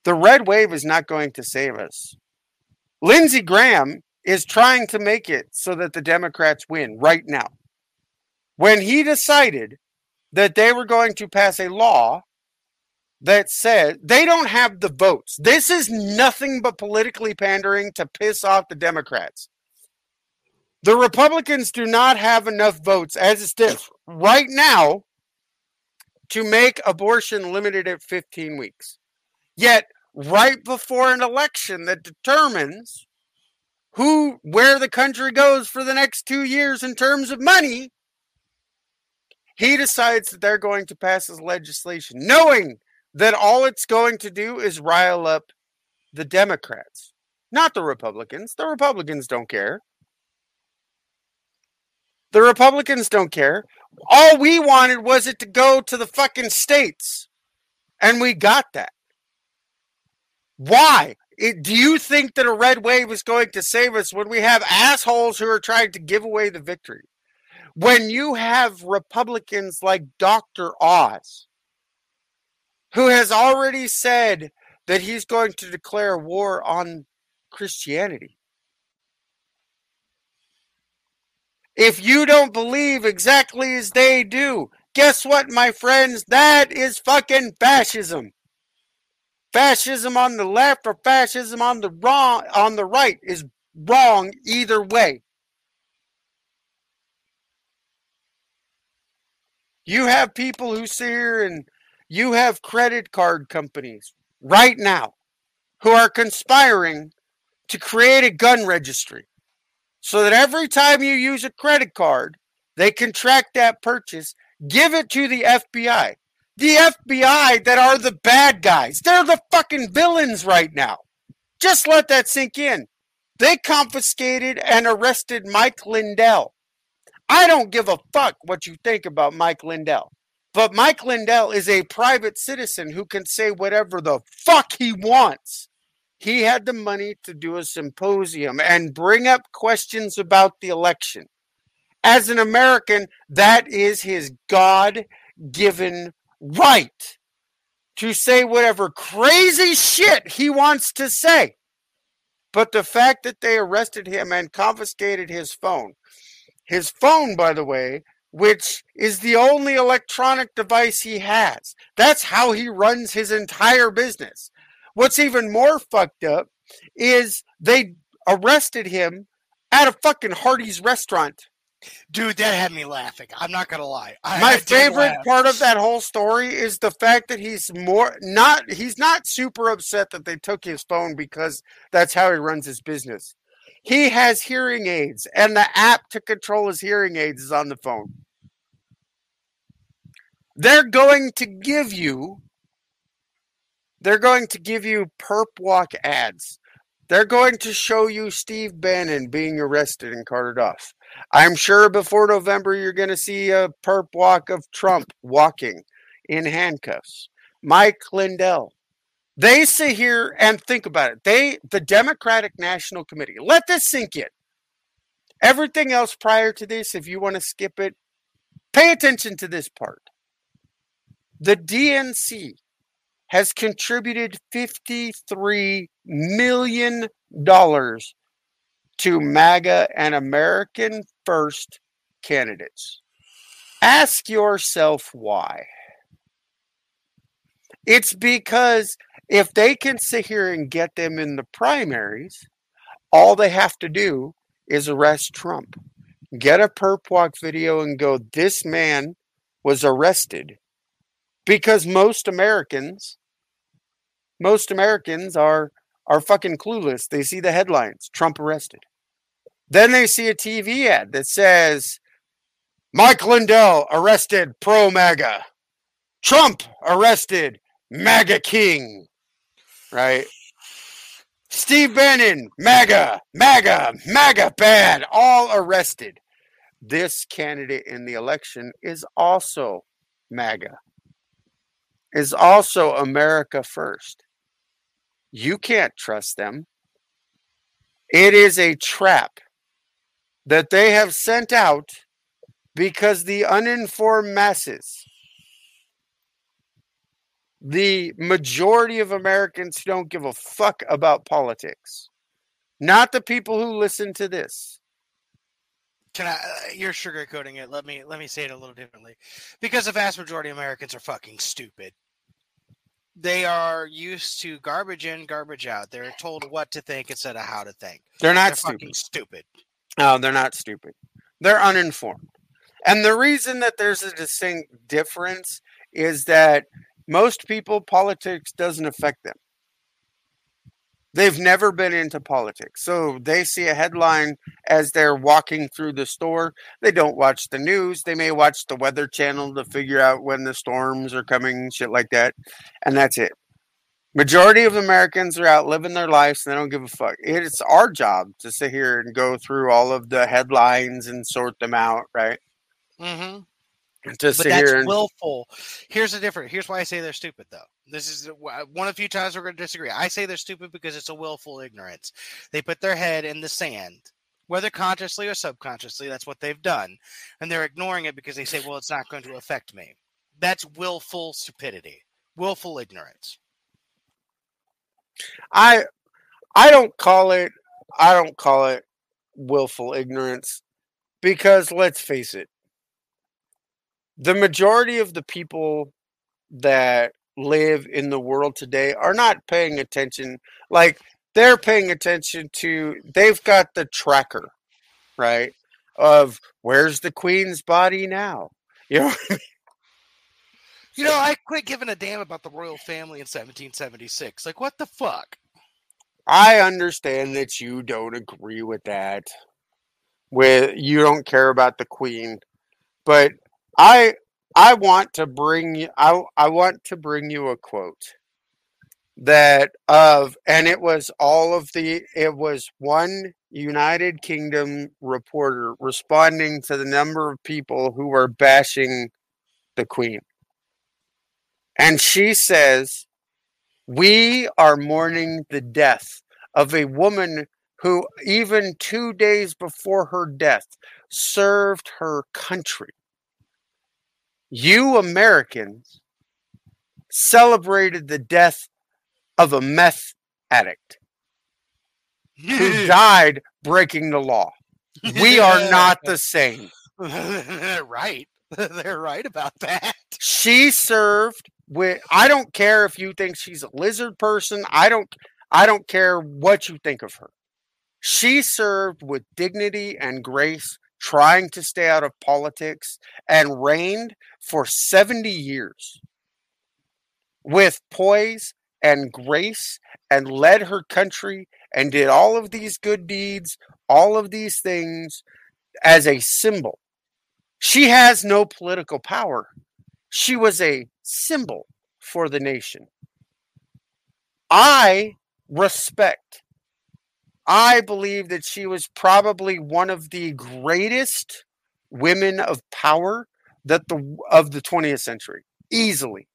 The red wave is not going to save us. Lindsey Graham is trying to make it so that the Democrats win right now. When he decided that they were going to pass a law that said they don't have the votes, this is nothing but politically pandering to piss off the Democrats. The Republicans do not have enough votes as it stands right now to make abortion limited at 15 weeks. Yet, right before an election that determines who where the country goes for the next 2 years in terms of money, he decides that they're going to pass his legislation knowing that all it's going to do is rile up the Democrats, not the Republicans. The Republicans don't care. The Republicans don't care. All we wanted was it to go to the fucking states. And we got that. Why? It, do you think that a red wave is going to save us when we have assholes who are trying to give away the victory? When you have Republicans like Dr. Oz, who has already said that he's going to declare war on Christianity. If you don't believe exactly as they do, guess what, my friends? That is fucking fascism. Fascism on the left or fascism on the wrong on the right is wrong either way. You have people who sit here and you have credit card companies right now who are conspiring to create a gun registry so that every time you use a credit card, they can track that purchase, give it to the FBI. The FBI that are the bad guys. They're the fucking villains right now. Just let that sink in. They confiscated and arrested Mike Lindell. I don't give a fuck what you think about Mike Lindell. But Mike Lindell is a private citizen who can say whatever the fuck he wants. He had the money to do a symposium and bring up questions about the election. As an American, that is his God given right to say whatever crazy shit he wants to say. But the fact that they arrested him and confiscated his phone, his phone, by the way, which is the only electronic device he has, that's how he runs his entire business. What's even more fucked up is they arrested him at a fucking Hardee's restaurant. Dude, that had me laughing. I'm not gonna lie. I, My favorite part of that whole story is the fact that he's more not he's not super upset that they took his phone because that's how he runs his business. He has hearing aids and the app to control his hearing aids is on the phone. They're going to give you they're going to give you perp walk ads. They're going to show you Steve Bannon being arrested and carted off. I'm sure before November you're going to see a perp walk of Trump walking in handcuffs. Mike Lindell. They sit here and think about it. They, the Democratic National Committee, let this sink in. Everything else prior to this, if you want to skip it, pay attention to this part. The DNC has contributed $53 million to MAGA and American First candidates. Ask yourself why. It's because if they can sit here and get them in the primaries, all they have to do is arrest Trump. Get a perp walk video and go, this man was arrested. Because most Americans, most Americans are are fucking clueless. They see the headlines, Trump arrested. Then they see a TV ad that says, Mike Lindell arrested pro MAGA. Trump arrested MAGA King. Right? Steve Bannon, MAGA, MAGA, MAGA bad, all arrested. This candidate in the election is also MAGA, is also America First. You can't trust them. It is a trap that they have sent out because the uninformed masses, the majority of Americans who don't give a fuck about politics, not the people who listen to this. Can I? Uh, you're sugarcoating it. Let me let me say it a little differently, because the vast majority of Americans are fucking stupid. They are used to garbage in, garbage out. They're told what to think instead of how to think. They're not They're stupid. fucking stupid. No, they're not stupid. They're uninformed. And the reason that there's a distinct difference is that most people, politics doesn't affect them. They've never been into politics. So they see a headline as they're walking through the store. They don't watch the news. They may watch the weather channel to figure out when the storms are coming, shit like that. And that's it. Majority of Americans are out living their lives and they don't give a fuck. It's our job to sit here and go through all of the headlines and sort them out, right? Mm-hmm. To But sit that's here and willful. Here's the difference. Here's why I say they're stupid, though. This is uh, one of the few times we're going to disagree. I say they're stupid because it's a willful ignorance. They put their head in the sand, whether consciously or subconsciously. That's what they've done, and they're ignoring it because they say, "Well, it's not going to affect me." That's willful stupidity, willful ignorance. I I don't call it I don't call it willful ignorance because let's face it. The majority of the people that live in the world today are not paying attention like they're paying attention to they've got the tracker, right? Of where's the queen's body now? You know You know, I quit giving a damn about the royal family in 1776. Like, what the fuck? I understand that you don't agree with that. With you don't care about the queen, but I I want to bring you I I want to bring you a quote that of and it was all of the it was one United Kingdom reporter responding to the number of people who were bashing the queen. And she says, We are mourning the death of a woman who, even two days before her death, served her country. You Americans celebrated the death of a meth addict who died breaking the law. We are not the same. Right. They're right about that. she served with i don't care if you think she's a lizard person i don't i don't care what you think of her she served with dignity and grace trying to stay out of politics and reigned for 70 years with poise and grace and led her country and did all of these good deeds all of these things as a symbol she has no political power she was a symbol for the nation. I respect. I believe that she was probably one of the greatest women of power that the of the 20th century, easily.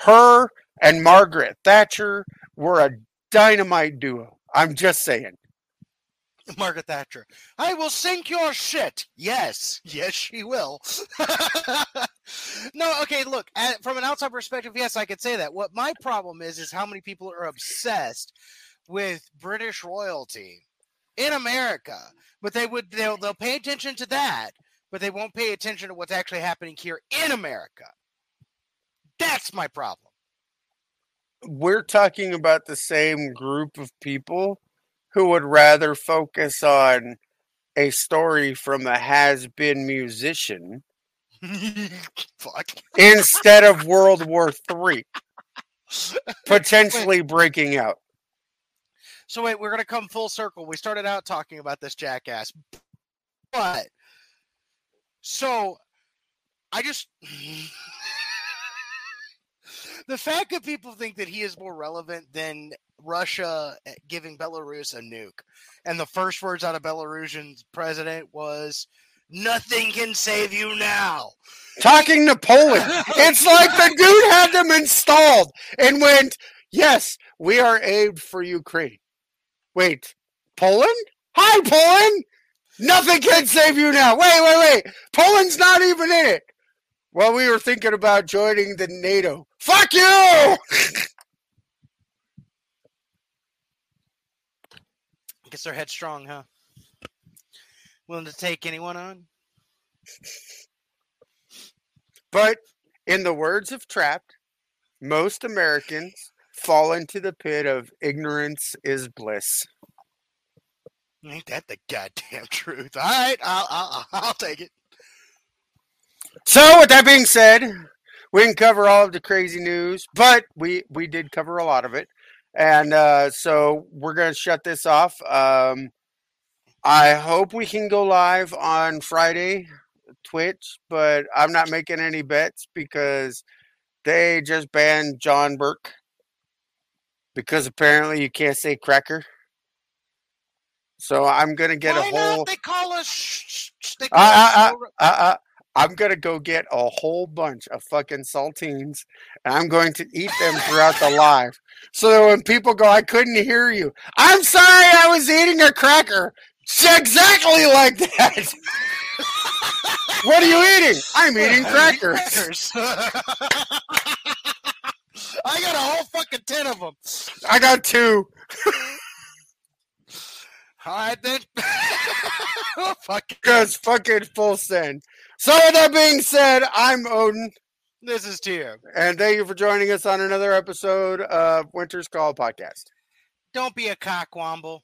Her and Margaret Thatcher were a dynamite duo. I'm just saying. Margaret Thatcher. I will sink your shit. Yes, yes, she will. no, okay. Look, at, from an outside perspective, yes, I could say that. What my problem is is how many people are obsessed with British royalty in America, but they would they'll they'll pay attention to that, but they won't pay attention to what's actually happening here in America. That's my problem. We're talking about the same group of people who would rather focus on a story from a has been musician instead of World War III potentially breaking out. So wait, we're gonna come full circle. We started out talking about this jackass, but so I just the fact that people think that he is more relevant than Russia eh, giving Belarus a nuke, and the first words out of Belarusian president was, "Nothing can save you now." Talking to Poland. It's like the dude had them installed and went, Yes, we are aid for Ukraine. Wait, Poland? Hi, Poland! Nothing can save you now. Wait, wait, wait. Poland's not even in it. Well, we were thinking about joining the NATO. Fuck you! Guess they're headstrong, huh? Willing to take anyone on? But in the words of Trapt, most Americans fall into the pit of ignorance is bliss. Ain't that the goddamn truth? All right, I'll I'll, I'll take it. So, with that being said, we didn't cover all of the crazy news, but we we did cover a lot of it, and uh, so we're gonna shut this off. Um, I hope we can go live on Friday, Twitch, but I'm not making any bets because they just banned John Burke because apparently you can't say cracker. So I'm gonna get Why a whole. not? They call us. Sh- sh- they call Uh, us uh, uh, I'm gonna go get a whole bunch of fucking saltines, and I'm going to eat them throughout the live. So that when people go, I couldn't hear you. I'm sorry, I was eating a cracker. It's exactly like that. what are you eating? I'm eating crackers. I got a whole fucking ten of them. I got two. All right then. Fuck. Because fucking full send. So with that being said, I'm Odin, This is Tyr. and thank you for joining us on another episode of Winter's Call podcast. Don't be a cockwomble.